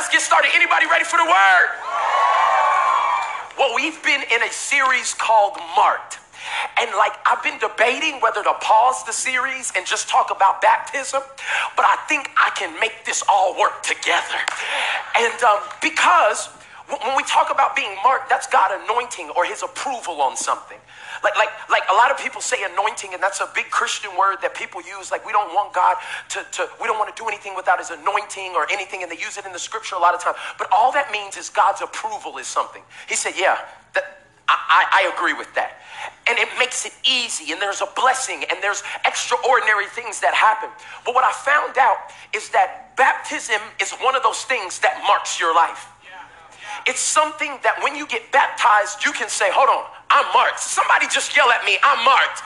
let's get started. Anybody ready for the word? Well, we've been in a series called Marked. And like I've been debating whether to pause the series and just talk about baptism, but I think I can make this all work together. And um, because when we talk about being marked, that's God anointing or his approval on something. Like, like, like a lot of people say anointing, and that's a big Christian word that people use. Like, we don't want God to, to we don't want to do anything without his anointing or anything, and they use it in the scripture a lot of times. But all that means is God's approval is something. He said, Yeah, that, I, I, agree with that. And it makes it easy, and there's a blessing, and there's extraordinary things that happen. But what I found out is that baptism is one of those things that marks your life. It's something that when you get baptized, you can say, Hold on, I'm marked. Somebody just yell at me, I'm marked.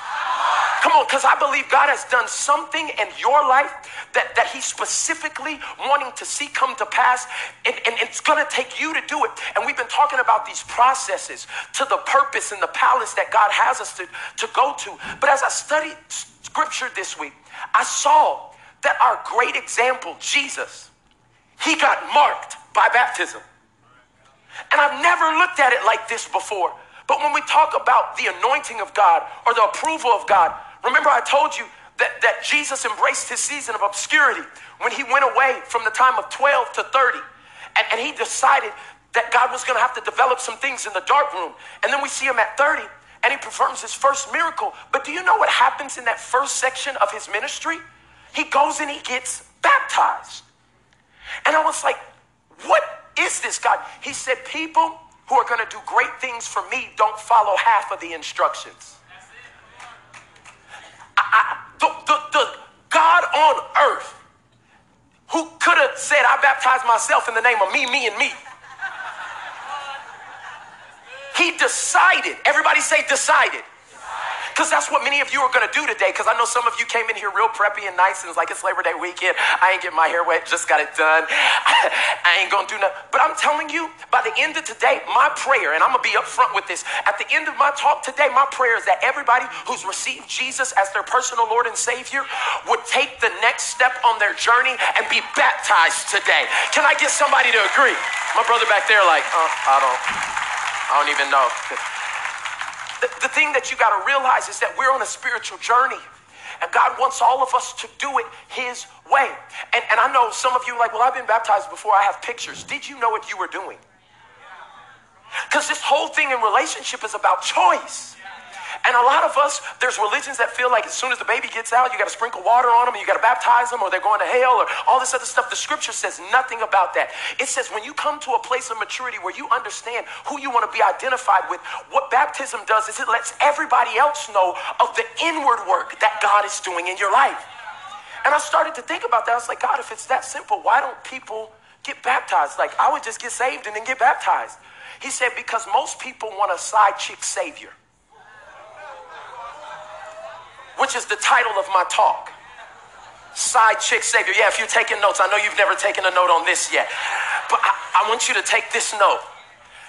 Come on, because I believe God has done something in your life that, that He's specifically wanting to see come to pass, and, and it's going to take you to do it. And we've been talking about these processes to the purpose and the palace that God has us to, to go to. But as I studied scripture this week, I saw that our great example, Jesus, he got marked by baptism. And I've never looked at it like this before. But when we talk about the anointing of God or the approval of God, remember I told you that, that Jesus embraced his season of obscurity when he went away from the time of 12 to 30. And, and he decided that God was going to have to develop some things in the dark room. And then we see him at 30 and he performs his first miracle. But do you know what happens in that first section of his ministry? He goes and he gets baptized. And I was like, what is this God? He said, people who are going to do great things for me don't follow half of the instructions. I, I, the, the, the God on earth who could have said, I baptize myself in the name of me, me, and me. He decided, everybody say decided because that's what many of you are going to do today. Because I know some of you came in here real preppy and nice and it's like it's Labor Day weekend. I ain't getting my hair wet, just got it done. I ain't going to do nothing. But I'm telling you, by the end of today, my prayer, and I'm going to be upfront with this, at the end of my talk today, my prayer is that everybody who's received Jesus as their personal Lord and Savior would take the next step on their journey and be baptized today. Can I get somebody to agree? My brother back there, like, uh, I don't, I don't even know. The, the thing that you got to realize is that we're on a spiritual journey. And God wants all of us to do it His way. And, and I know some of you like, well, I've been baptized before, I have pictures. Did you know what you were doing? Because this whole thing in relationship is about choice. And a lot of us, there's religions that feel like as soon as the baby gets out, you got to sprinkle water on them, you got to baptize them, or they're going to hell, or all this other stuff. The scripture says nothing about that. It says when you come to a place of maturity where you understand who you want to be identified with, what baptism does is it lets everybody else know of the inward work that God is doing in your life. And I started to think about that. I was like, God, if it's that simple, why don't people get baptized? Like, I would just get saved and then get baptized. He said, because most people want a side chick savior which is the title of my talk. Side chick savior. Yeah, if you're taking notes, I know you've never taken a note on this yet, but I, I want you to take this note.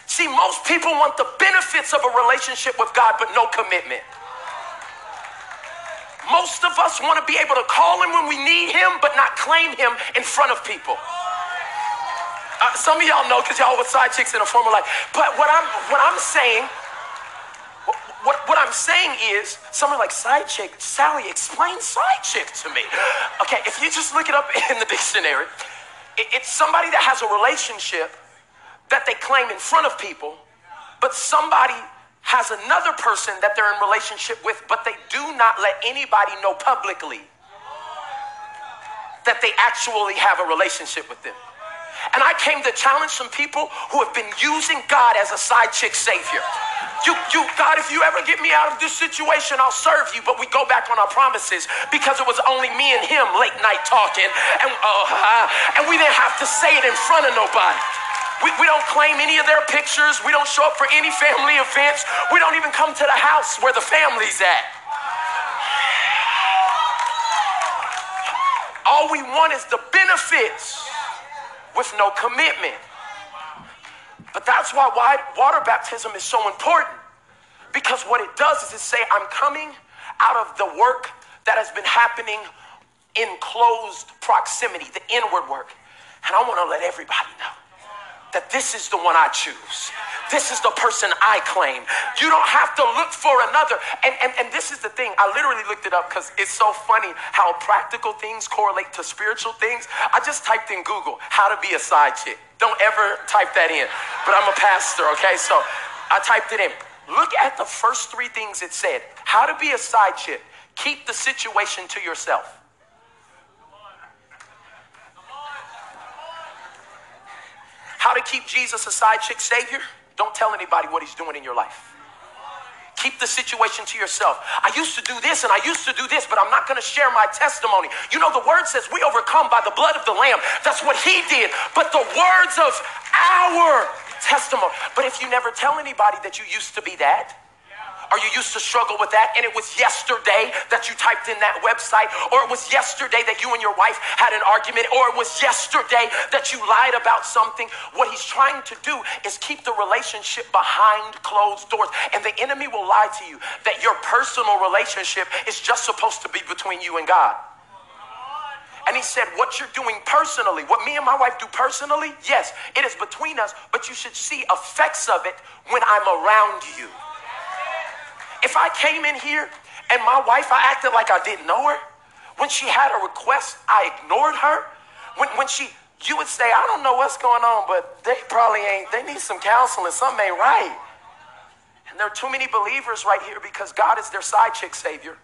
See, most people want the benefits of a relationship with God, but no commitment. Most of us want to be able to call him when we need him, but not claim him in front of people. Uh, some of y'all know because y'all were side chicks in a former life. But what I'm what I'm saying I'm saying is, someone like side chick, Sally, explain side chick to me. Okay, if you just look it up in the dictionary, it's somebody that has a relationship that they claim in front of people, but somebody has another person that they're in relationship with, but they do not let anybody know publicly that they actually have a relationship with them. And I came to challenge some people who have been using God as a side chick savior. You, you, God, if you ever get me out of this situation, I'll serve you. But we go back on our promises because it was only me and him late night talking, and uh, and we didn't have to say it in front of nobody. We, we don't claim any of their pictures. We don't show up for any family events. We don't even come to the house where the family's at. All we want is the benefits with no commitment. But that's why water baptism is so important. Because what it does is it say, I'm coming out of the work that has been happening in closed proximity, the inward work. And I want to let everybody know that this is the one I choose. This is the person I claim. You don't have to look for another. And, and, and this is the thing. I literally looked it up because it's so funny how practical things correlate to spiritual things. I just typed in Google, how to be a side chick. Don't ever type that in. But I'm a pastor, okay? So I typed it in. Look at the first three things it said. How to be a side chick. Keep the situation to yourself. How to keep Jesus a side chick savior? Don't tell anybody what he's doing in your life. Keep the situation to yourself. I used to do this and I used to do this, but I'm not going to share my testimony. You know, the word says we overcome by the blood of the Lamb. That's what he did. But the words of our testimony. But if you never tell anybody that you used to be that, or you used to struggle with that, and it was yesterday that you typed in that website, or it was yesterday that you and your wife had an argument, or it was yesterday that you lied about something. What he's trying to do is keep the relationship behind closed doors. And the enemy will lie to you that your personal relationship is just supposed to be between you and God. And he said, What you're doing personally, what me and my wife do personally, yes, it is between us, but you should see effects of it when I'm around you. If I came in here and my wife, I acted like I didn't know her. When she had a request, I ignored her. When, when she, you would say, I don't know what's going on, but they probably ain't, they need some counseling, something ain't right. And there are too many believers right here because God is their side chick savior.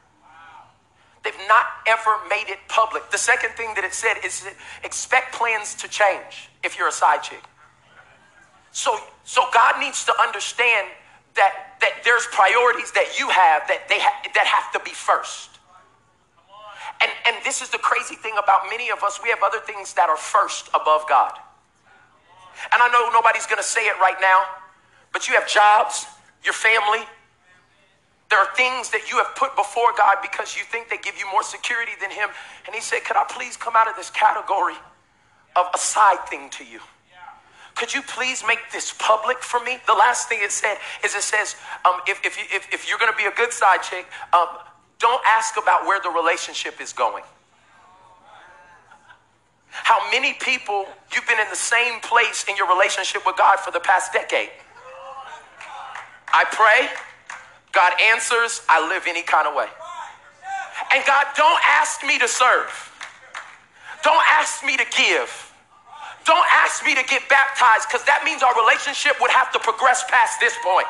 They've not ever made it public. The second thing that it said is expect plans to change if you're a side chick. So, so God needs to understand that, that there's priorities that you have that, they ha- that have to be first. And, and this is the crazy thing about many of us. We have other things that are first above God. And I know nobody's going to say it right now, but you have jobs, your family. There are things that you have put before God because you think they give you more security than Him. And He said, Could I please come out of this category of a side thing to you? Could you please make this public for me? The last thing it said is it says, um, if, if, you, if, if you're going to be a good side chick, um, don't ask about where the relationship is going. How many people you've been in the same place in your relationship with God for the past decade? I pray, God answers, I live any kind of way. And God, don't ask me to serve. Don't ask me to give. Don't ask me to get baptized because that means our relationship would have to progress past this point.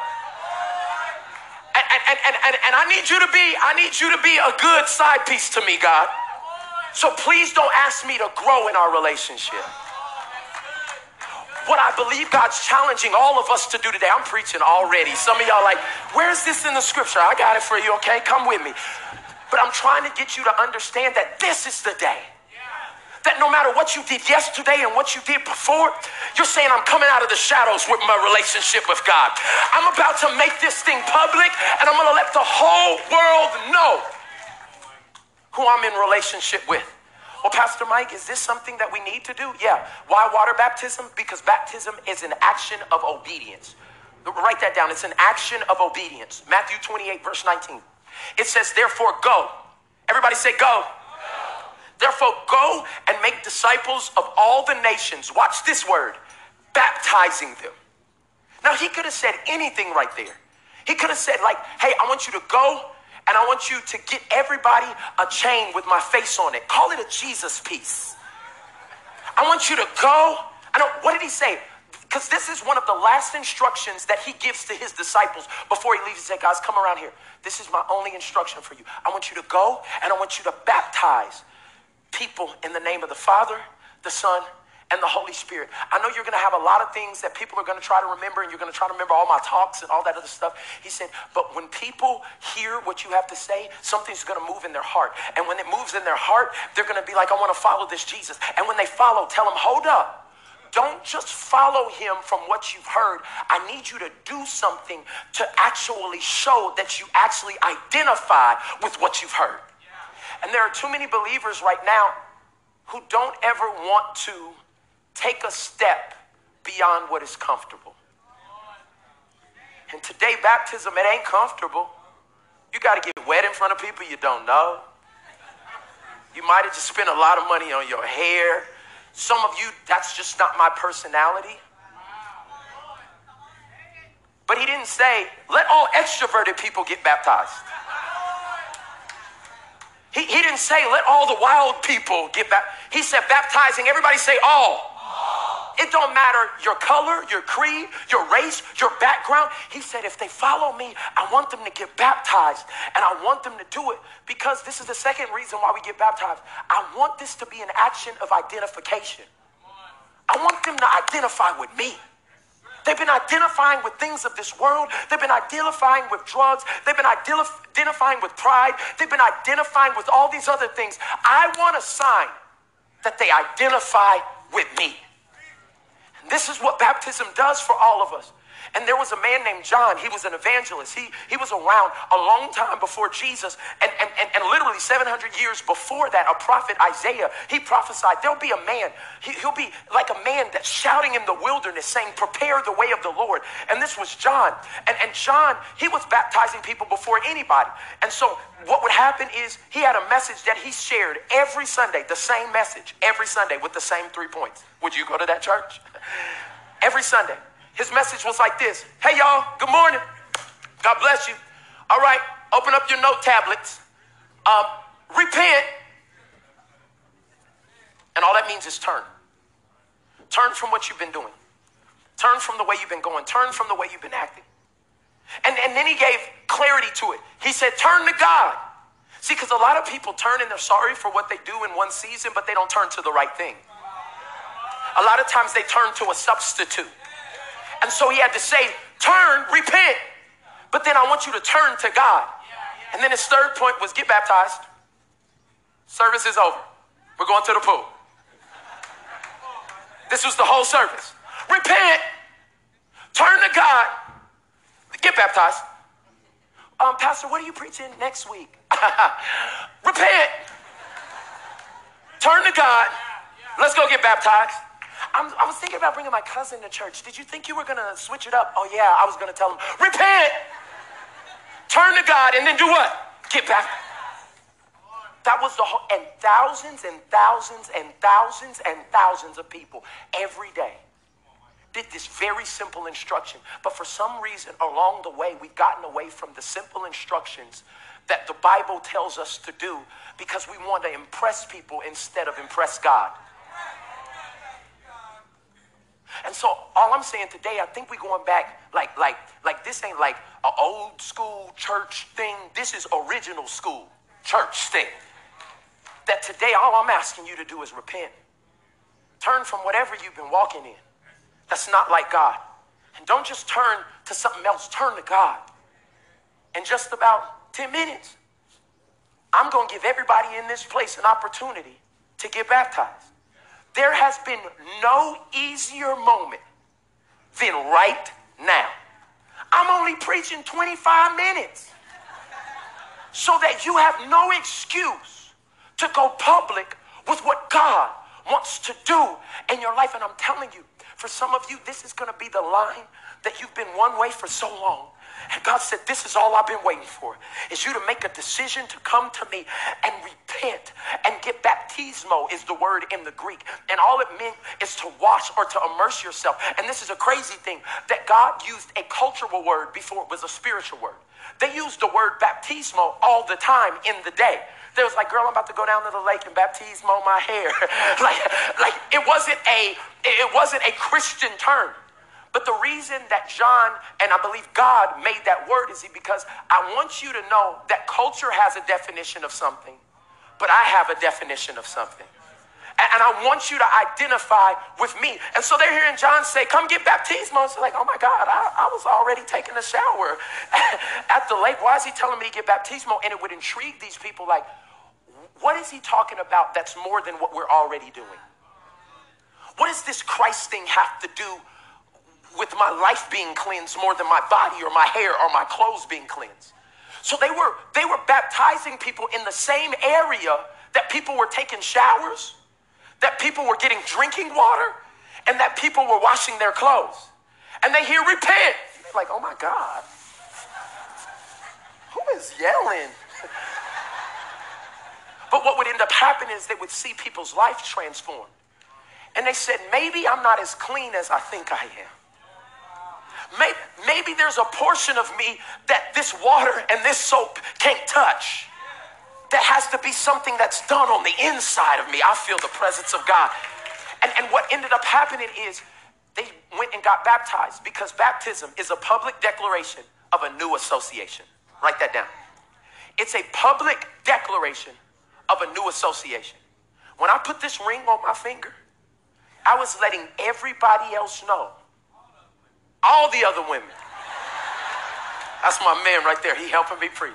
And, and, and, and, and I need you to be, I need you to be a good side piece to me, God. So please don't ask me to grow in our relationship. What I believe God's challenging all of us to do today, I'm preaching already. Some of y'all like, where's this in the scripture? I got it for you, okay? Come with me. But I'm trying to get you to understand that this is the day that no matter what you did yesterday and what you did before, you're saying, I'm coming out of the shadows with my relationship with God. I'm about to make this thing public and I'm going to let the whole world know who I'm in relationship with. Well, Pastor Mike, is this something that we need to do? Yeah. Why water baptism? Because baptism is an action of obedience. Write that down. It's an action of obedience. Matthew 28, verse 19. It says, Therefore, go. Everybody say, Go. Therefore, go and make disciples of all the nations. Watch this word baptizing them. Now, he could have said anything right there. He could have said, like, hey, I want you to go and I want you to get everybody a chain with my face on it. Call it a Jesus piece. I want you to go. I know, what did he say? Because this is one of the last instructions that he gives to his disciples before he leaves. He said, guys, come around here. This is my only instruction for you. I want you to go and I want you to baptize people in the name of the Father, the Son, and the Holy Spirit. I know you're going to have a lot of things that people are going to try to remember, and you're going to try to remember all my talks and all that other stuff. He said, but when people hear what you have to say, something's going to move in their heart. And when it moves in their heart, they're going to be like, I want to follow this Jesus. And when they follow, tell them, hold up. Don't just follow him from what you've heard. I need you to do something to actually show that you actually identify with what you've heard. And there are too many believers right now who don't ever want to take a step beyond what is comfortable. And today, baptism, it ain't comfortable. You got to get wet in front of people you don't know. You might have just spent a lot of money on your hair. Some of you, that's just not my personality. But he didn't say, let all extroverted people get baptized. He, he didn't say, let all the wild people get baptized. He said, baptizing, everybody say all. It don't matter your color, your creed, your race, your background. He said, if they follow me, I want them to get baptized. And I want them to do it because this is the second reason why we get baptized. I want this to be an action of identification. I want them to identify with me. They've been identifying with things of this world. They've been identifying with drugs. They've been identifying with pride. They've been identifying with all these other things. I want a sign that they identify with me. This is what baptism does for all of us. And there was a man named John. He was an evangelist. He, he was around a long time before Jesus. And, and, and, and literally 700 years before that, a prophet, Isaiah, he prophesied there'll be a man. He, he'll be like a man that's shouting in the wilderness saying, Prepare the way of the Lord. And this was John. And, and John, he was baptizing people before anybody. And so what would happen is he had a message that he shared every Sunday, the same message every Sunday with the same three points. Would you go to that church? Every Sunday. His message was like this Hey, y'all, good morning. God bless you. All right, open up your note tablets. Um, repent. And all that means is turn. Turn from what you've been doing. Turn from the way you've been going. Turn from the way you've been acting. And, and then he gave clarity to it. He said, Turn to God. See, because a lot of people turn and they're sorry for what they do in one season, but they don't turn to the right thing. A lot of times they turn to a substitute. And so he had to say, turn, repent. But then I want you to turn to God. And then his third point was get baptized. Service is over. We're going to the pool. This was the whole service. Repent, turn to God, get baptized. Um, Pastor, what are you preaching next week? Repent, turn to God, let's go get baptized. I'm, i was thinking about bringing my cousin to church. Did you think you were going to switch it up? Oh, yeah, I was going to tell him, repent, turn to God, and then do what? Get back. That was the whole, and thousands and thousands and thousands and thousands of people every day did this very simple instruction. But for some reason along the way, we've gotten away from the simple instructions that the Bible tells us to do because we want to impress people instead of impress God. And so all I'm saying today, I think we're going back like like like this ain't like an old school church thing. This is original school church thing. That today all I'm asking you to do is repent. Turn from whatever you've been walking in. That's not like God. And don't just turn to something else, turn to God. In just about 10 minutes, I'm going to give everybody in this place an opportunity to get baptized. There has been no easier moment than right now. I'm only preaching 25 minutes so that you have no excuse to go public with what God wants to do in your life. And I'm telling you, for some of you, this is going to be the line that you've been one way for so long and God said, This is all I've been waiting for, is you to make a decision to come to me and repent and get baptismo is the word in the Greek. And all it meant is to wash or to immerse yourself. And this is a crazy thing that God used a cultural word before it was a spiritual word. They used the word baptismo all the time in the day. There was like, girl, I'm about to go down to the lake and baptismo my hair. like, like it wasn't a it wasn't a Christian term. But the reason that John and I believe God made that word is because I want you to know that culture has a definition of something, but I have a definition of something. And, I want you to identify with me. And so they're hearing John say, Come get baptismo. It's like, Oh my God, I, I was already taking a shower at the lake. Why is he telling me to get baptismo? And it would intrigue these people like, What is he talking about that's more than what we're already doing? What does this Christ thing have to do with my life being cleansed more than my body or my hair or my clothes being cleansed. So they were they were baptizing people in the same area that people were taking showers, that people were getting drinking water, and that people were washing their clothes. And they hear repent. They're like, oh my God. Who is yelling? but what would end up happening is they would see people's life transform. And they said, maybe I'm not as clean as I think I am. Maybe, maybe there's a portion of me that this water and this soap can't touch. There has to be something that's done on the inside of me. I feel the presence of God. And, and what ended up happening is they went and got baptized because baptism is a public declaration of a new association. Write that down. It's a public declaration of a new association. When I put this ring on my finger, I was letting everybody else know. All the other women. That's my man right there. He helping me preach.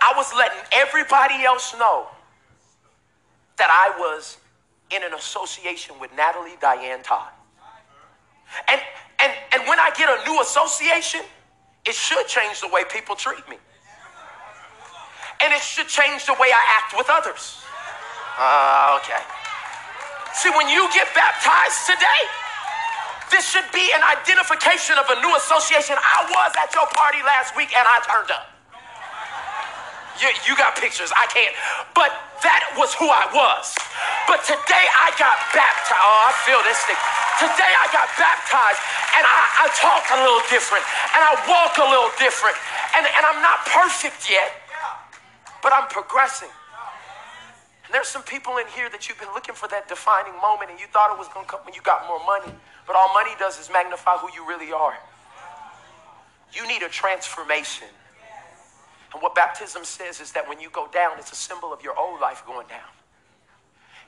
I was letting everybody else know that I was in an association with Natalie Diane Todd. And and and when I get a new association, it should change the way people treat me. And it should change the way I act with others. Uh, okay. See, when you get baptized today, this should be an identification of a new association. I was at your party last week and I turned up. You, you got pictures, I can't. But that was who I was. But today I got baptized. Oh, I feel this thing. Today I got baptized and I, I talk a little different and I walk a little different. And, and I'm not perfect yet, but I'm progressing. And there's some people in here that you've been looking for that defining moment and you thought it was going to come when you got more money. But all money does is magnify who you really are. You need a transformation. And what baptism says is that when you go down, it's a symbol of your old life going down.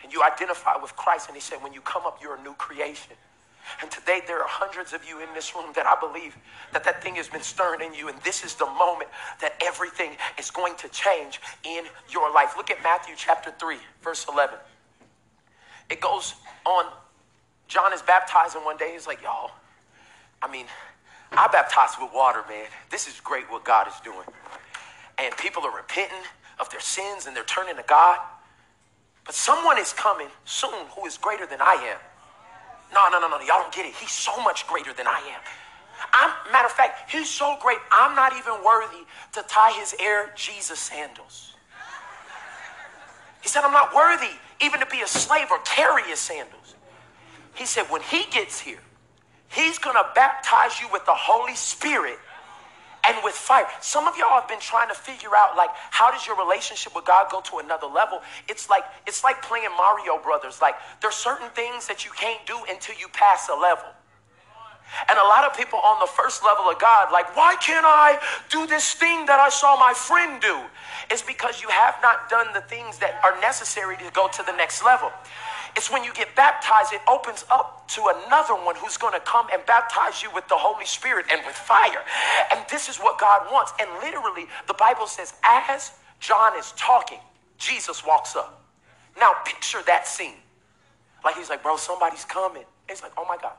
And you identify with Christ. And he said, when you come up, you're a new creation. And today there are hundreds of you in this room that I believe that that thing has been stirred in you. And this is the moment that everything is going to change in your life. Look at Matthew chapter 3, verse 11. It goes on. John is baptizing one day. He's like, y'all, I mean, I baptize with water, man. This is great what God is doing and people are repenting of their sins and they're turning to God. But someone is coming soon who is greater than I am. No, no, no, no. Y'all don't get it. He's so much greater than I am. I'm, matter of fact, he's so great, I'm not even worthy to tie his Air Jesus sandals. He said, I'm not worthy even to be a slave or carry his sandals. He said, when he gets here, he's going to baptize you with the Holy Spirit and with fire. Some of y'all have been trying to figure out like how does your relationship with God go to another level? It's like it's like playing Mario Brothers. Like there's certain things that you can't do until you pass a level. And a lot of people on the first level of God, like, why can't I do this thing that I saw my friend do? It's because you have not done the things that are necessary to go to the next level. It's when you get baptized, it opens up to another one who's going to come and baptize you with the Holy Spirit and with fire. And this is what God wants. And literally, the Bible says, as John is talking, Jesus walks up. Now, picture that scene. Like he's like, bro, somebody's coming. And he's like, oh my God.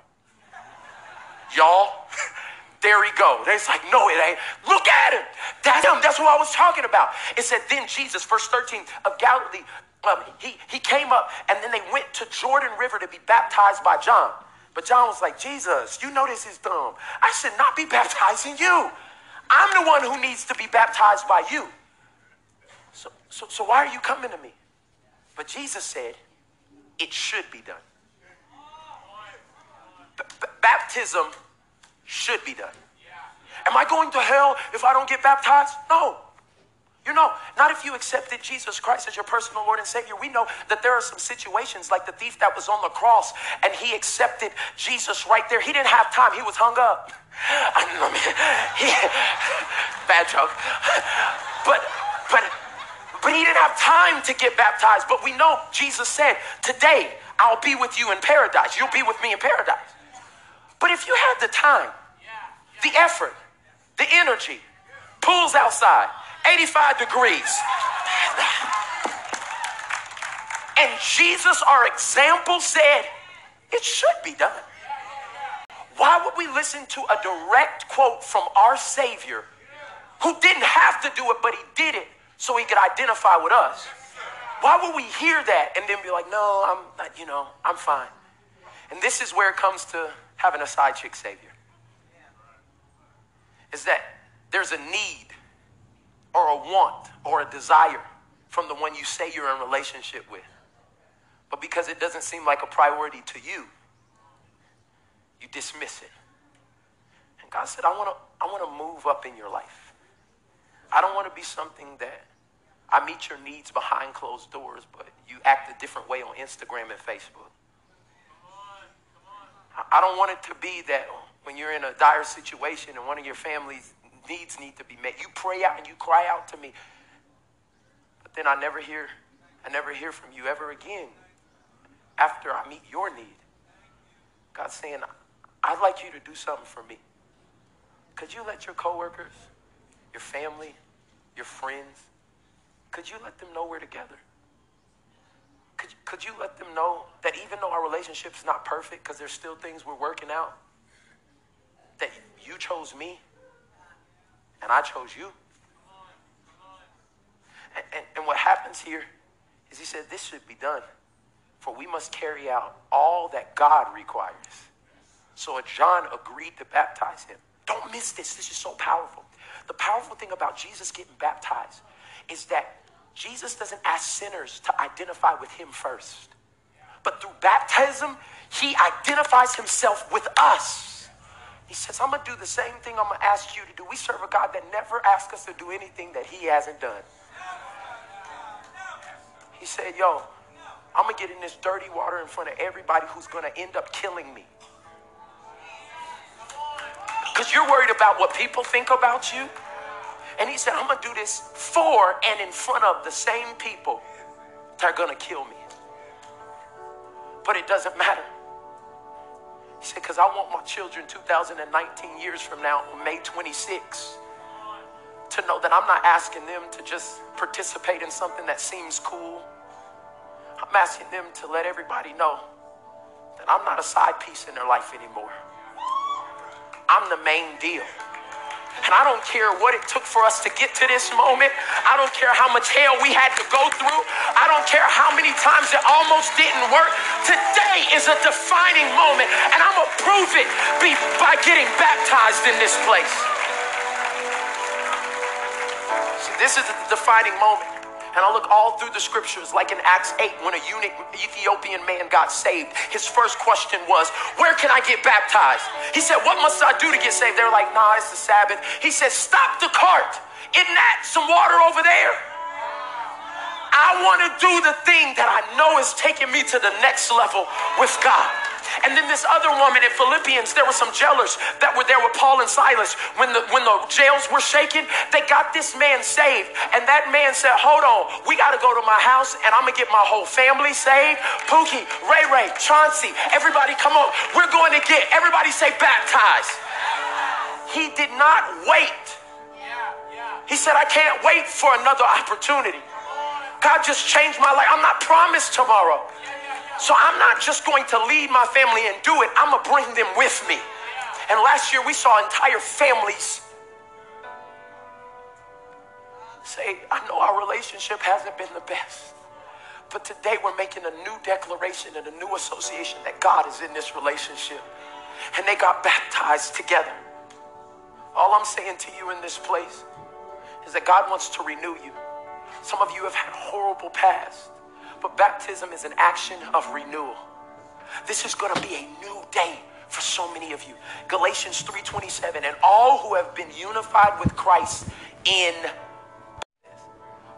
Y'all, there he go. It's like, no, it ain't. Look at him. That's him. That's what I was talking about. It said, then Jesus, verse 13 of Galilee, um, he, he came up and then they went to Jordan River to be baptized by John. But John was like, Jesus, you know this is dumb. I should not be baptizing you. I'm the one who needs to be baptized by you. So, so, so why are you coming to me? But Jesus said, it should be done. Baptism should be done. Am I going to hell if I don't get baptized? No. You know, not if you accepted Jesus Christ as your personal Lord and Savior. We know that there are some situations like the thief that was on the cross and he accepted Jesus right there. He didn't have time, he was hung up. I mean, he, bad joke. But, but, but he didn't have time to get baptized. But we know Jesus said, Today I'll be with you in paradise. You'll be with me in paradise. But if you had the time, the effort, the energy, pools outside, 85 degrees. And Jesus, our example, said, It should be done. Why would we listen to a direct quote from our Savior who didn't have to do it, but he did it so he could identify with us? Why would we hear that and then be like, No, I'm not, you know, I'm fine? And this is where it comes to having a side chick Savior. Is that there's a need or a want or a desire from the one you say you're in relationship with. But because it doesn't seem like a priority to you, you dismiss it. And God said, I want to I want to move up in your life. I don't want to be something that I meet your needs behind closed doors, but you act a different way on Instagram and Facebook. I don't want it to be that when you're in a dire situation and one of your family's needs need to be met, you pray out and you cry out to me. But then I never hear, I never hear from you ever again after I meet your need. God's saying, I'd like you to do something for me. Could you let your coworkers, your family, your friends, could you let them know we're together? Could, could you let them know that even though our relationship's not perfect, because there's still things we're working out, that you chose me and I chose you? And, and, and what happens here is he said, This should be done, for we must carry out all that God requires. So John agreed to baptize him. Don't miss this. This is so powerful. The powerful thing about Jesus getting baptized is that Jesus doesn't ask sinners to identify with him first. But through baptism, he identifies himself with us. He says, I'm going to do the same thing I'm going to ask you to do. We serve a God that never asks us to do anything that he hasn't done. He said, Yo, I'm going to get in this dirty water in front of everybody who's going to end up killing me. Because you're worried about what people think about you. And he said, I'm going to do this for and in front of the same people that are going to kill me. But it doesn't matter. He said, because I want my children 2019 years from now, on May 26, to know that I'm not asking them to just participate in something that seems cool. I'm asking them to let everybody know that I'm not a side piece in their life anymore. I'm the main deal. And I don't care what it took for us to get to this moment. I don't care how much hell we had to go through. I don't care how many times it almost didn't work. Today is a defining moment, and I'm going to prove it by getting baptized in this place. See, this is a defining moment. And I look all through the scriptures, like in Acts 8, when a eunuch Ethiopian man got saved, his first question was, Where can I get baptized? He said, What must I do to get saved? They're like, Nah, it's the Sabbath. He said, Stop the cart. Isn't that some water over there? I want to do the thing that I know is taking me to the next level with God. And then this other woman in Philippians, there were some jailers that were there with Paul and Silas. When the when the jails were shaking, they got this man saved. And that man said, Hold on, we gotta go to my house and I'm gonna get my whole family saved. Pookie, Ray Ray, Chauncey, everybody come on. We're going to get everybody say baptized. He did not wait. He said, I can't wait for another opportunity. God just changed my life. I'm not promised tomorrow. So I'm not just going to lead my family and do it, I'm going to bring them with me. And last year we saw entire families say, I know our relationship hasn't been the best. But today we're making a new declaration and a new association that God is in this relationship. And they got baptized together. All I'm saying to you in this place is that God wants to renew you. Some of you have had horrible past. But baptism is an action of renewal. This is going to be a new day for so many of you. Galatians 3:27 and all who have been unified with Christ in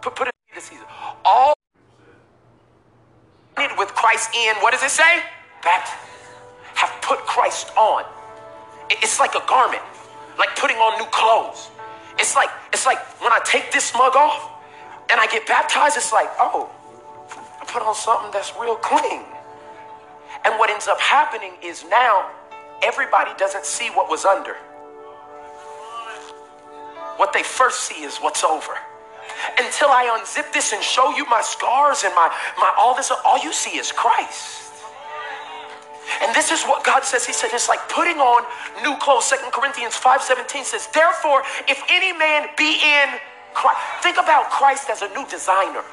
put, put it this season. All with Christ in what does it say? Baptism. Have put Christ on. It's like a garment, like putting on new clothes. It's like it's like when I take this mug off and I get baptized, it's like, oh, put on something that's real clean. And what ends up happening is now everybody doesn't see what was under. What they first see is what's over. Until I unzip this and show you my scars and my, my all this, all you see is Christ. And this is what God says. He said it's like putting on new clothes. Second Corinthians 5:17 says, Therefore, if any man be in Christ, think about Christ as a new designer.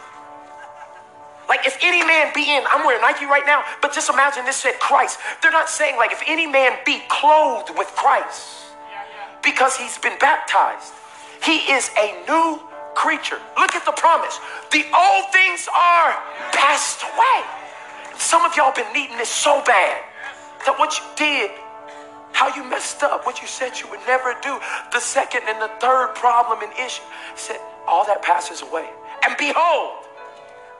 Like if any man be in, I'm wearing Nike right now, but just imagine this said Christ. They're not saying like if any man be clothed with Christ because he's been baptized. He is a new creature. Look at the promise. The old things are passed away. Some of y'all been needing this so bad that what you did How you messed up what you said you would never do. The second and the third problem and issue. Said, all that passes away. And behold,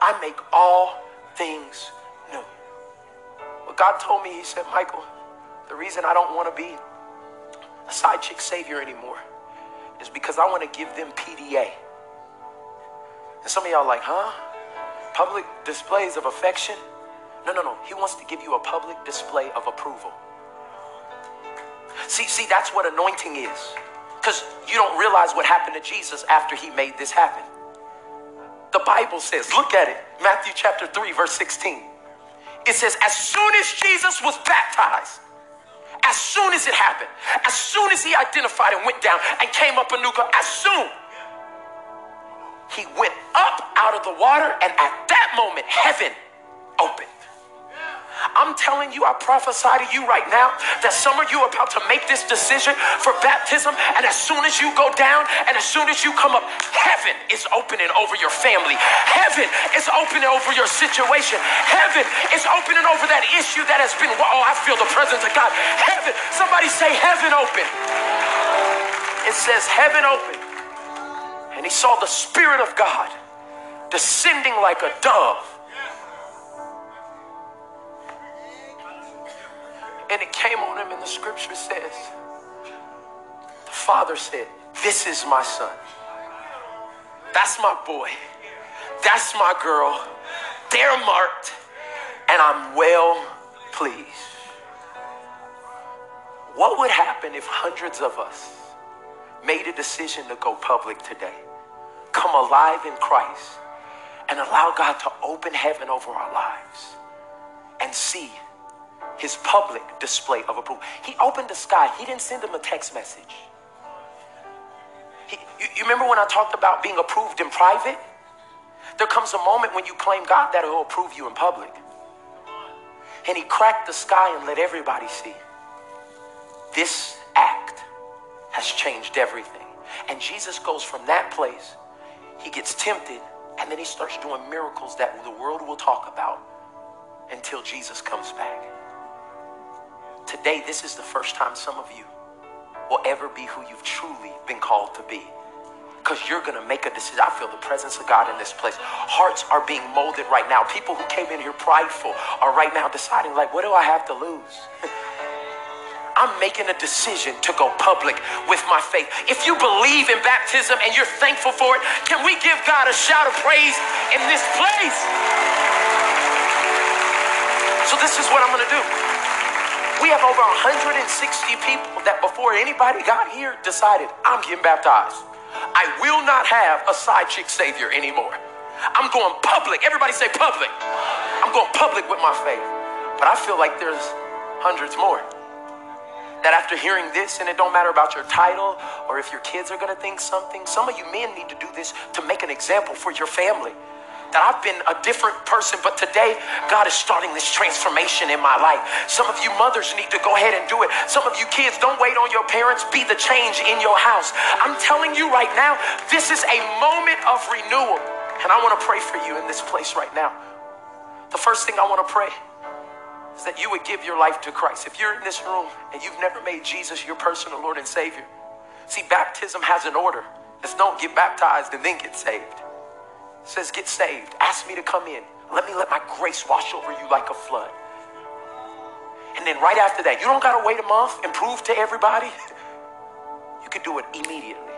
I make all things new. What God told me, He said, Michael, the reason I don't want to be a side chick savior anymore is because I want to give them PDA. And some of y'all like, huh? Public displays of affection? No, no, no. He wants to give you a public display of approval. See, see, that's what anointing is. Because you don't realize what happened to Jesus after he made this happen. Bible says, look at it, Matthew chapter 3, verse 16. It says, as soon as Jesus was baptized, as soon as it happened, as soon as he identified and went down and came up a new, as soon he went up out of the water, and at that moment, heaven opened. I'm telling you, I prophesy to you right now that some of you are about to make this decision for baptism, and as soon as you go down and as soon as you come up, heaven is opening over your family. Heaven is opening over your situation. Heaven is opening over that issue that has been, oh, I feel the presence of God. Heaven, somebody say, heaven open. It says, heaven open. And he saw the Spirit of God descending like a dove And it came on him, and the scripture says, the father said, This is my son. That's my boy. That's my girl. They're marked, and I'm well pleased. What would happen if hundreds of us made a decision to go public today, come alive in Christ, and allow God to open heaven over our lives and see his public display of approval. He opened the sky. He didn't send him a text message. He, you, you remember when I talked about being approved in private? There comes a moment when you claim God that he'll approve you in public. And he cracked the sky and let everybody see. This act has changed everything. And Jesus goes from that place, he gets tempted, and then he starts doing miracles that the world will talk about until Jesus comes back. Today, this is the first time some of you will ever be who you've truly been called to be. Because you're going to make a decision. I feel the presence of God in this place. Hearts are being molded right now. People who came in here prideful are right now deciding, like, what do I have to lose? I'm making a decision to go public with my faith. If you believe in baptism and you're thankful for it, can we give God a shout of praise in this place? So, this is what I'm going to do. We have over 160 people that before anybody got here decided, I'm getting baptized. I will not have a side chick savior anymore. I'm going public. Everybody say public. I'm going public with my faith. But I feel like there's hundreds more that after hearing this, and it don't matter about your title or if your kids are gonna think something, some of you men need to do this to make an example for your family that I've been a different person, but today God is starting this transformation in my life. Some of you mothers need to go ahead and do it. Some of you kids, don't wait on your parents, be the change in your house. I'm telling you right now, this is a moment of renewal. And I want to pray for you in this place right now. The first thing I want to pray is that you would give your life to Christ. If you're in this room and you've never made Jesus your personal Lord and Savior, see, baptism has an order. It's don't get baptized and then get saved says, Get saved. Ask me to come in. Let me let my grace wash over you like a flood. And then right after that, you don't got to wait a month and prove to everybody. You could do it immediately.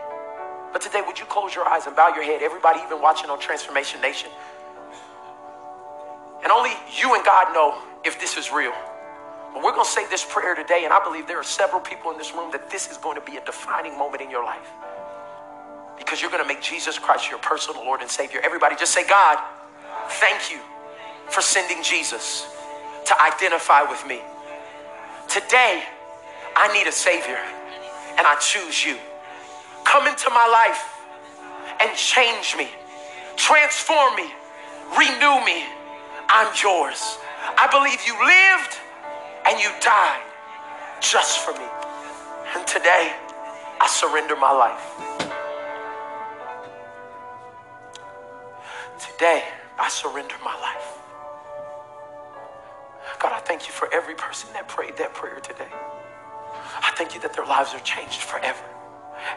But today, would you close your eyes and bow your head? Everybody, even watching on Transformation Nation. And only you and God know if this is real. But we're going to say this prayer today, and I believe there are several people in this room that this is going to be a defining moment in your life because you're going to make Jesus Christ your personal Lord and Savior. Everybody just say, God, thank you for sending Jesus to identify with me. Today, I need a Savior and I choose you. Come into my life and change me, transform me, renew me. I'm yours. I believe you lived and you died just for me. And today, I surrender my life. Today, I surrender my life. God, I thank you for every person that prayed that prayer today. I thank you that their lives are changed forever.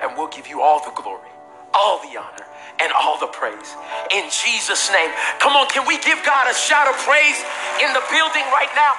And we'll give you all the glory, all the honor, and all the praise. In Jesus' name. Come on, can we give God a shout of praise in the building right now?